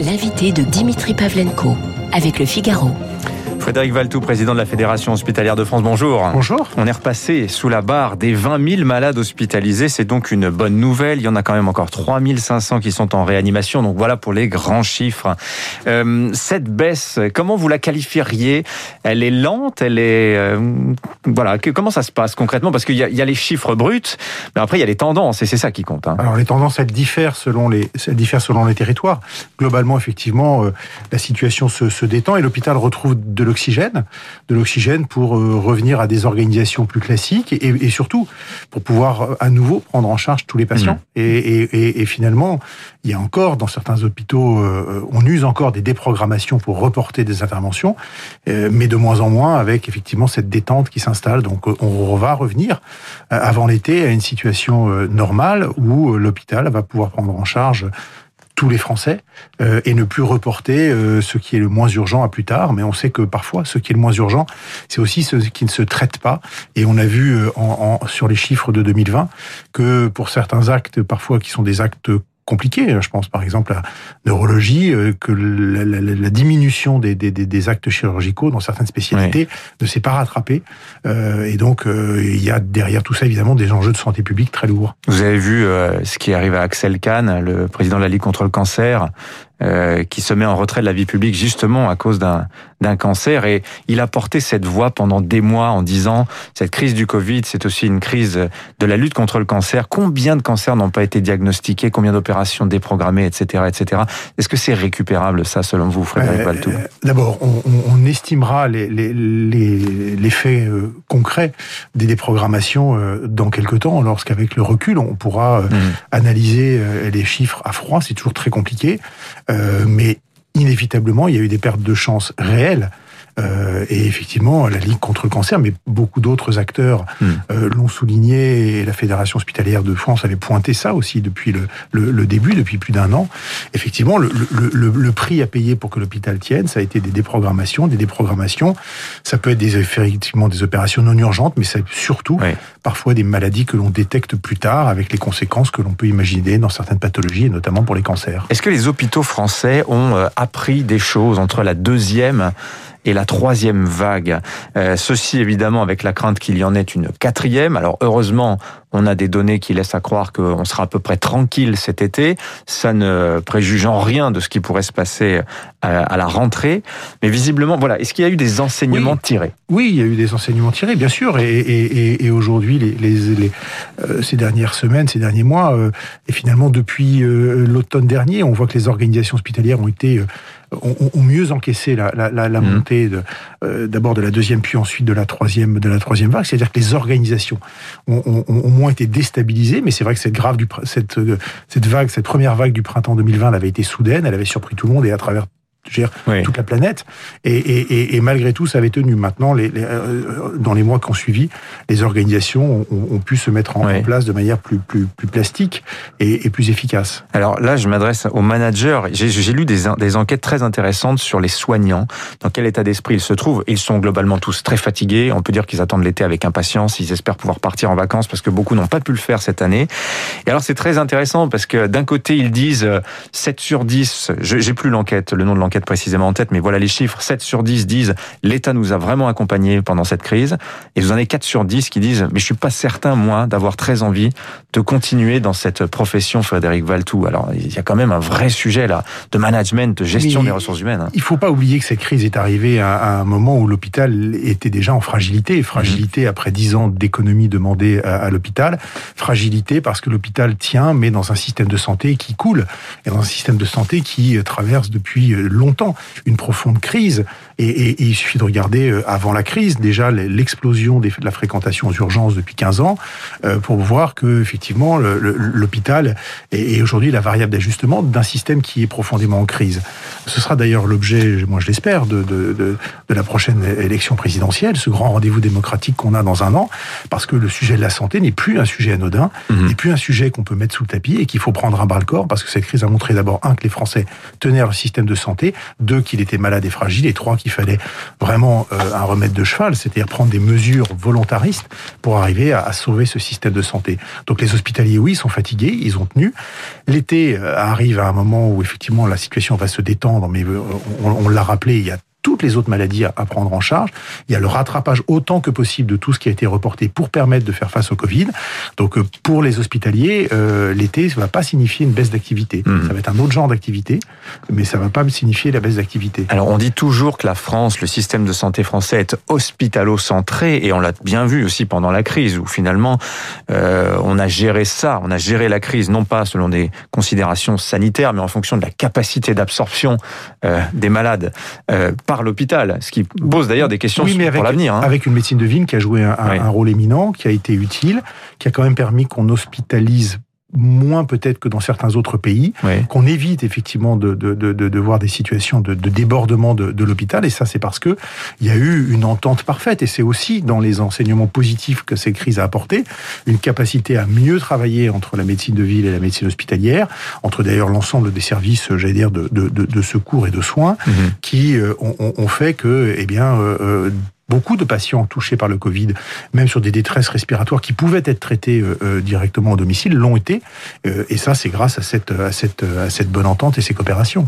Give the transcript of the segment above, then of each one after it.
L'invité de Dimitri Pavlenko avec le Figaro. Frédéric Valtou, président de la Fédération hospitalière de France, bonjour. Bonjour. On est repassé sous la barre des 20 000 malades hospitalisés. C'est donc une bonne nouvelle. Il y en a quand même encore 3 500 qui sont en réanimation. Donc voilà pour les grands chiffres. Euh, cette baisse, comment vous la qualifieriez? Elle est lente? Elle est... Euh, voilà, comment ça se passe concrètement? Parce qu'il y, y, a les chiffres bruts, mais après il y a les tendances et c'est ça qui compte. Hein. Alors les tendances, elles diffèrent selon les, elles diffèrent selon les territoires. Globalement, effectivement, euh, la situation se, se détend et l'hôpital retrouve de l'oxygène, de l'oxygène pour euh, revenir à des organisations plus classiques et, et, surtout pour pouvoir euh, à nouveau prendre en charge tous les patients. Mmh. Et, et, et, finalement, il y a encore dans certains hôpitaux, euh, on use encore des déprogrammations pour reporter des interventions, euh, mais de moins en moins avec effectivement cette détente qui s'installe. Donc on va revenir avant l'été à une situation normale où l'hôpital va pouvoir prendre en charge tous les Français euh, et ne plus reporter euh, ce qui est le moins urgent à plus tard. Mais on sait que parfois, ce qui est le moins urgent, c'est aussi ce qui ne se traite pas. Et on a vu euh, en, en, sur les chiffres de 2020 que pour certains actes, parfois qui sont des actes compliqué. Je pense par exemple à la neurologie, euh, que la, la, la diminution des, des, des, actes chirurgicaux dans certaines spécialités oui. ne s'est pas rattrapée. Euh, et donc, euh, il y a derrière tout ça, évidemment, des enjeux de santé publique très lourds. Vous avez vu euh, ce qui arrive à Axel Kahn, le président de la Ligue contre le cancer, qui se met en retrait de la vie publique justement à cause d'un d'un cancer et il a porté cette voix pendant des mois en disant cette crise du Covid c'est aussi une crise de la lutte contre le cancer. Combien de cancers n'ont pas été diagnostiqués? Combien d'opérations déprogrammées etc etc est-ce que c'est récupérable ça selon vous Frédéric euh, Valtou d'abord on, on, estimera les, les, les, les faits euh, concrets des déprogrammations euh, dans quelques temps. Lorsqu'avec le recul on pourra mmh. analyser les chiffres à froid c'est toujours très compliqué. Euh, mais inévitablement, il y a eu des pertes de chance réelles euh, et effectivement, la Ligue contre le cancer, mais beaucoup d'autres acteurs mmh. euh, l'ont souligné, et la Fédération hospitalière de France avait pointé ça aussi depuis le, le, le début, depuis plus d'un an. Effectivement, le, le, prix à payer pour que l'hôpital tienne, ça a été des déprogrammations, des déprogrammations. Ça peut être des, effectivement des opérations non urgentes, mais c'est surtout oui. parfois des maladies que l'on détecte plus tard, avec les conséquences que l'on peut imaginer dans certaines pathologies, et notamment pour les cancers. Est-ce que les hôpitaux français ont euh, appris des choses entre la deuxième et la troisième vague. Euh, ceci évidemment avec la crainte qu'il y en ait une quatrième. Alors heureusement, on a des données qui laissent à croire qu'on sera à peu près tranquille cet été. Ça ne préjuge en rien de ce qui pourrait se passer à, la rentrée. Mais visiblement, voilà, est-ce qu'il y a eu des enseignements oui. tirés? Oui, il y a eu des enseignements tirés, bien sûr. Et, et, et aujourd'hui, les, les, les euh, ces dernières semaines, ces derniers mois, euh, et finalement depuis euh, l'automne dernier, on voit que les organisations hospitalières ont été ont, mieux encaissé la, la, la, la mmh. montée de, euh, d'abord de la deuxième puis ensuite de la troisième de la troisième vague. C'est-à-dire que les organisations ont, ont, ont été déstabilisées, mais c'est vrai que cette grave cette vague, cette première vague du printemps 2020, elle avait été soudaine, elle avait surpris tout le monde et à travers gère oui. toute la planète. Et, et, et, malgré tout, ça avait tenu. Maintenant, les, les, euh, dans les mois qui ont suivi, les organisations ont, ont pu se mettre en, oui. en, place de manière plus, plus, plus plastique et, et, plus efficace. Alors là, je m'adresse aux managers. J'ai lu des, des enquêtes très intéressantes sur les soignants. Dans quel état d'esprit ils se trouvent? Ils sont globalement tous très fatigués. On peut dire qu'ils attendent l'été avec impatience. Ils espèrent pouvoir partir en vacances parce que beaucoup n'ont pas pu le faire cette année. Et alors, c'est très intéressant parce que d'un côté, ils disent 7 sur 10. J'ai plus l'enquête, le nom de l'enquête précisément en tête, mais voilà les chiffres. 7 sur 10 disent l'État nous a vraiment accompagnés pendant cette crise. Et vous en avez 4 sur 10 qui disent mais je suis pas certain, moi, d'avoir très envie de continuer dans cette profession, Frédéric Valtou. Alors, il y a quand même un vrai sujet là de management, de gestion mais des ressources humaines. Il faut pas oublier que cette crise est arrivée à, un moment où l'hôpital était déjà en fragilité. Fragilité mmh. après 10 ans d'économie demandée à, à l'hôpital. Fragilité parce que l'hôpital tient, mais dans un système de santé qui coule. Et dans un système de santé qui traverse depuis longtemps une profonde crise. Et, et, et, il suffit de regarder euh, avant la crise déjà l'explosion de la fréquentation aux urgences depuis 15 ans euh, pour voir que effectivement l'hôpital est, est aujourd'hui la variable d'ajustement d'un système qui est profondément en crise. Ce sera d'ailleurs l'objet, moi je l'espère, de, de, de, de, la prochaine élection présidentielle, ce grand rendez-vous démocratique qu'on a dans un an, parce que le sujet de la santé n'est plus un sujet anodin, mmh. n'est plus un sujet qu'on peut mettre sous le tapis et qu'il faut prendre à bras le corps, parce que cette crise a montré d'abord un que les Français tenaient leur système de santé deux qu'il était malade et fragile, et trois qu'il fallait vraiment un remède de cheval, c'est-à-dire prendre des mesures volontaristes pour arriver à, sauver ce système de santé. Donc les hospitaliers, oui, sont fatigués, ils ont tenu. L'été arrive à un moment où effectivement la situation va se détendre, mais on, on l'a rappelé, il y a toutes les autres maladies à, prendre en charge. Il y a le rattrapage autant que possible de tout ce qui a été reporté pour permettre de faire face au Covid. Donc euh, pour les hospitaliers, euh, l'été, ça va pas signifier une baisse d'activité. Mmh. Ça va être un autre genre d'activité, mais ça va pas signifier la baisse d'activité. Alors on dit toujours que la France, le système de santé français est hospitalo-centré, et on l'a bien vu aussi pendant la crise, où finalement euh, on a géré ça, on a géré la crise non pas selon des considérations sanitaires, mais en fonction de la capacité d'absorption euh, des malades. Euh, par l'hôpital, ce qui pose d'ailleurs des questions pour l'avenir. Hein. Avec une médecine de ville qui a joué un, un, rôle éminent, qui a été utile, qui a quand même permis qu'on hospitalise moins peut-être que dans certains autres pays, qu'on évite effectivement de, de, de, de, voir des situations de, débordement de, l'hôpital. Et ça, c'est parce que il y a eu une entente parfaite. Et c'est aussi dans les enseignements positifs que ces crises a apporté une capacité à mieux travailler entre la médecine de ville et la médecine hospitalière, entre d'ailleurs l'ensemble des services, j'allais dire, de, de, secours et de soins, mhm. qui euh, ont, fait que, eh bien, euh, euh, beaucoup de patients touchés par le Covid, même sur des détresses respiratoires qui pouvaient être traitées euh, euh, directement au domicile, l'ont été. Euh, et ça, c'est grâce à cette, à, cette, à cette bonne entente et ces coopérations.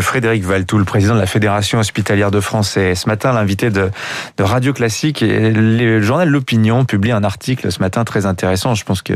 Frédéric Valtou, le président de la Fédération hospitalière de France, et ce matin, l'invité de, de, Radio Classique, et le journal L'Opinion publie un article ce matin très intéressant. Je pense que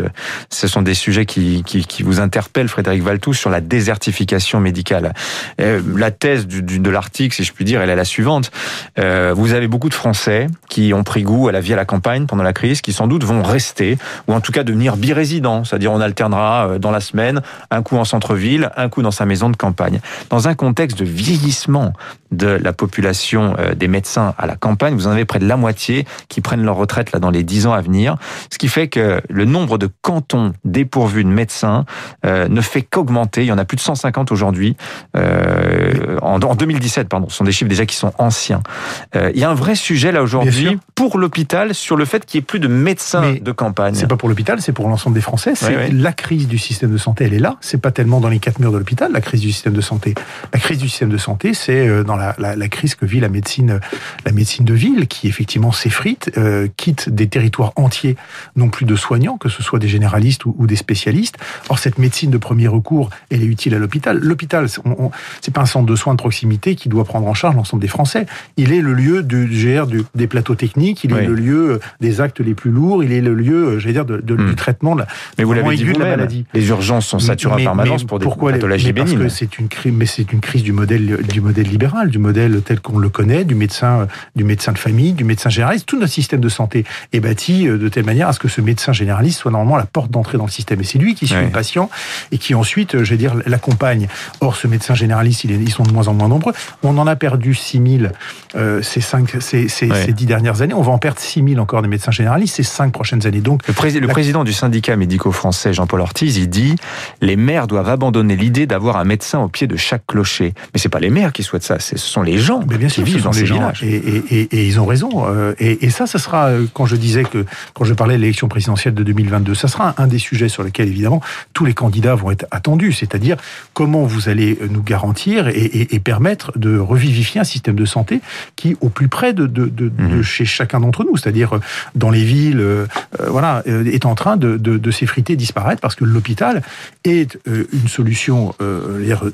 ce sont des sujets qui, qui, qui vous interpellent, Frédéric Valtou, sur la désertification médicale. La thèse du, de l'article, si je puis dire, elle est la suivante. Vous avez beaucoup de Français qui ont pris goût à la vie à la campagne pendant la crise, qui sans doute vont rester, ou en tout cas devenir birésidents, c'est-à-dire on alternera euh, dans la semaine un coup en centre-ville, un coup dans sa maison de campagne. Dans un contexte de vieillissement de la population euh, des médecins à la campagne, vous en avez près de la moitié qui prennent leur retraite là dans les dix ans à venir, ce qui fait que le nombre de cantons dépourvus de médecins euh, ne fait qu'augmenter. Il y en a plus de 150 aujourd'hui. en, 2017, pardon, ce sont des chiffres déjà qui sont anciens. il y a un vrai sujet là aujourd'hui pour l'hôpital sur le fait qu'il n'y ait plus de médecins de campagne. C'est pas pour l'hôpital, c'est pour l'ensemble des Français. C'est la crise du système de santé, elle est là. C'est pas tellement dans les quatre murs de l'hôpital la crise du système de santé. La crise du système de santé, c'est euh, dans la, la, la, crise que vit la médecine, la médecine de ville, qui effectivement s'effrite, euh, quitte des territoires entiers, non plus de soignants, que ce soit des généralistes ou, ou des spécialistes. Or cette médecine de premier recours, elle est utile à l'hôpital. L'hôpital, c'est pas un centre de soins de proximité qui doit prendre en charge l'ensemble des Français. Il est le lieu du GR du, des plateaux techniques, il est le lieu des actes les plus lourds, il est le lieu, j'allais dire, de, du hmm. traitement de la, mais vous l'avez dit de la maladie. Les urgences sont saturées en permanence pour des pourquoi pathologies bénignes. Parce que c'est une crise, mais c'est une crise du modèle du modèle libéral, du modèle tel qu'on le connaît, du médecin, du médecin de famille, du médecin généraliste. Tout notre système de santé est bâti euh, de telle manière à ce que ce médecin généraliste soit normalement la porte d'entrée dans le système. Et c'est lui qui suit le patient et qui ensuite, euh, j'allais dire, l'accompagne. Or, ce médecin généraliste, ils sont de moins en moins nombreux. On en a perdu 6000 euh, ces cinq, ces, ces, ces dix dernières années. On va en perdre 6 000 encore des médecins généralistes ces cinq prochaines années. Donc, le, président du syndicat médico-français, Jean-Paul Ortiz, il dit les maires doivent abandonner l'idée d'avoir un médecin au pied de chaque clocher. Mais c'est pas les maires qui souhaitent ça, ce sont les gens Mais bien sûr, qui vivent dans ces villages. Et, ils ont raison. Euh, et, ça, ça sera euh, quand je disais que quand je parlais de l'élection présidentielle de 2022, ça sera un des sujets sur lesquels évidemment tous les candidats vont être attendus. C'est-à-dire comment vous allez nous garantir et, permettre de revivifier un système de santé qui, au plus près de, de, de, de mhm. chez chacun d'entre nous, c'est-à-dire euh, dans les villes, euh, euh, voilà, est en train de, de, de s'effriter, disparaître, parce que l'hôpital est une solution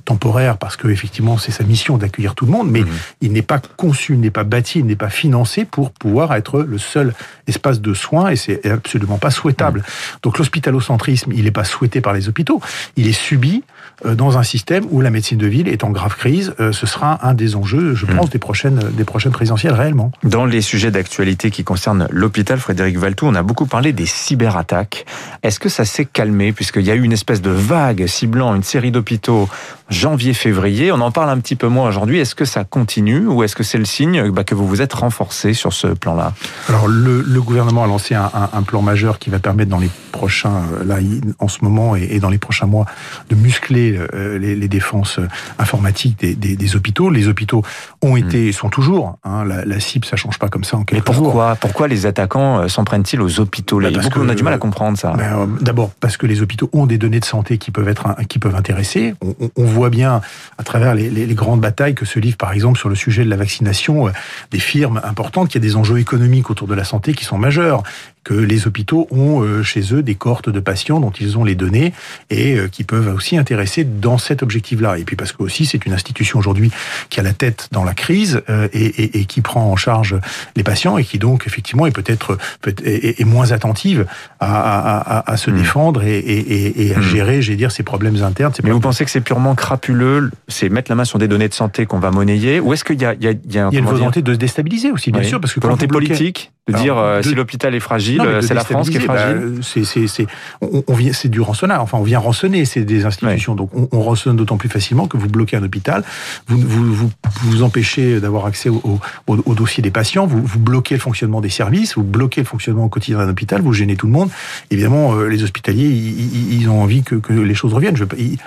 temporaire, parce que effectivement c'est sa mission d'accueillir tout le monde, mais mhm. il n'est pas conçu, il n'est pas bâti, il n'est pas financé pour pouvoir être le seul espace de soins, et c'est absolument pas souhaitable. Mhm. Donc l'hospitalocentrisme, il n'est pas souhaité par les hôpitaux, il est subi dans un système où la médecine de ville est en grave crise. Ce sera un des enjeux, je pense, des prochaines des prochaines présidentielles réellement. Dans les sujets d'actualité qui concerne l'hôpital, Frédéric Valtou, on a beaucoup parlé des cyberattaques. Est-ce que ça s'est calmé puisqu'il y a eu une espèce de vague ciblant une série d'hôpitaux janvier-février? On en parle un petit peu moins aujourd'hui. Est-ce que ça continue ou est-ce que c'est le signe bah, que vous vous êtes renforcé sur ce plan-là? Alors le, gouvernement a lancé un, plan majeur qui va permettre dans les prochains, là en ce moment et, dans les prochains mois, de muscler muscler les, les, défenses informatiques des, des, des, hôpitaux. Les hôpitaux ont hmm. été sont toujours. Hein, la, la cible, ça change pas comme ça en quelques Mais pourquoi, jours. pourquoi les attaquants s'en prennent-ils aux hôpitaux? Bah parce On a du mal à comprendre ça. Ben, D'abord parce que les hôpitaux ont des données de santé qui peuvent être qui peuvent intéresser. On, on voit bien à travers les, les, les, grandes batailles que se livrent, par exemple, sur le sujet de la vaccination, des firmes importantes, qui a des enjeux économiques autour de la santé qui sont majeurs que les hôpitaux ont euh, chez eux des cohortes de patients dont ils ont les données et euh, qui peuvent aussi intéresser dans cet objectif-là. Et puis parce que aussi c'est une institution aujourd'hui qui a la tête dans la crise euh, et, et, et, qui prend en charge les patients et qui donc effectivement est peut-être peut est, est, moins attentive à, à, à se mmh. défendre et, et à mmh. gérer, j'ai dire, ses problèmes internes. Mais vous pensez que c'est purement crapuleux, c'est mettre la main sur des données de santé qu'on va monnayer, ou est-ce qu'il y a, il y a, il y a, il y a une volonté dire... de se déstabiliser aussi, bien oui. sûr, parce que volonté politique de dire de... si l'hôpital est fragile, c'est la France qui est fragile. Bah, c'est c'est on, on, vient c'est du rançonnage. Enfin, on vient rançonner c'est des institutions. Donc on, on rançonne d'autant plus facilement que vous bloquez un hôpital, vous vous vous, vous empêchez d'avoir accès au, au, au, dossier des patients, vous, vous bloquez le fonctionnement des services, vous bloquez le fonctionnement au quotidien d'un hôpital, vous gênez tout le monde. Évidemment, euh, les hospitaliers, ils, ils, ont envie que, que les choses reviennent. Je,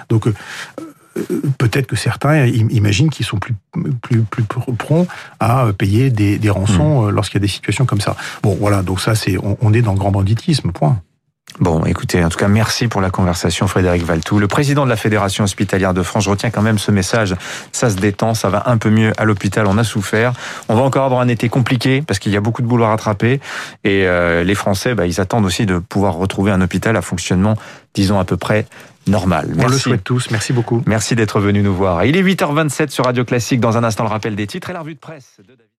donc euh, peut-être que certains imaginent qu'ils sont plus, plus, plus prompts à payer des, des rançons mmh. lorsqu'il y a des situations comme ça. Bon, voilà, donc ça, c'est, on, on est dans le grand banditisme, point. Bon, écoutez, en tout cas, merci pour la conversation, Frédéric Valtou, le président de la Fédération hospitalière de France. Je retiens quand même ce message. Ça se détend, ça va un peu mieux à l'hôpital. On a souffert. On va encore avoir un été compliqué parce qu'il y a beaucoup de boulot à rattraper. Et euh, les Français, bah, ils attendent aussi de pouvoir retrouver un hôpital à fonctionnement, disons à peu près normal. Merci. On le souhaite tous. Merci beaucoup. Merci d'être venu nous voir. Il est 8h27 sur Radio Classique. Dans un instant, le rappel des titres et la revue de presse de David.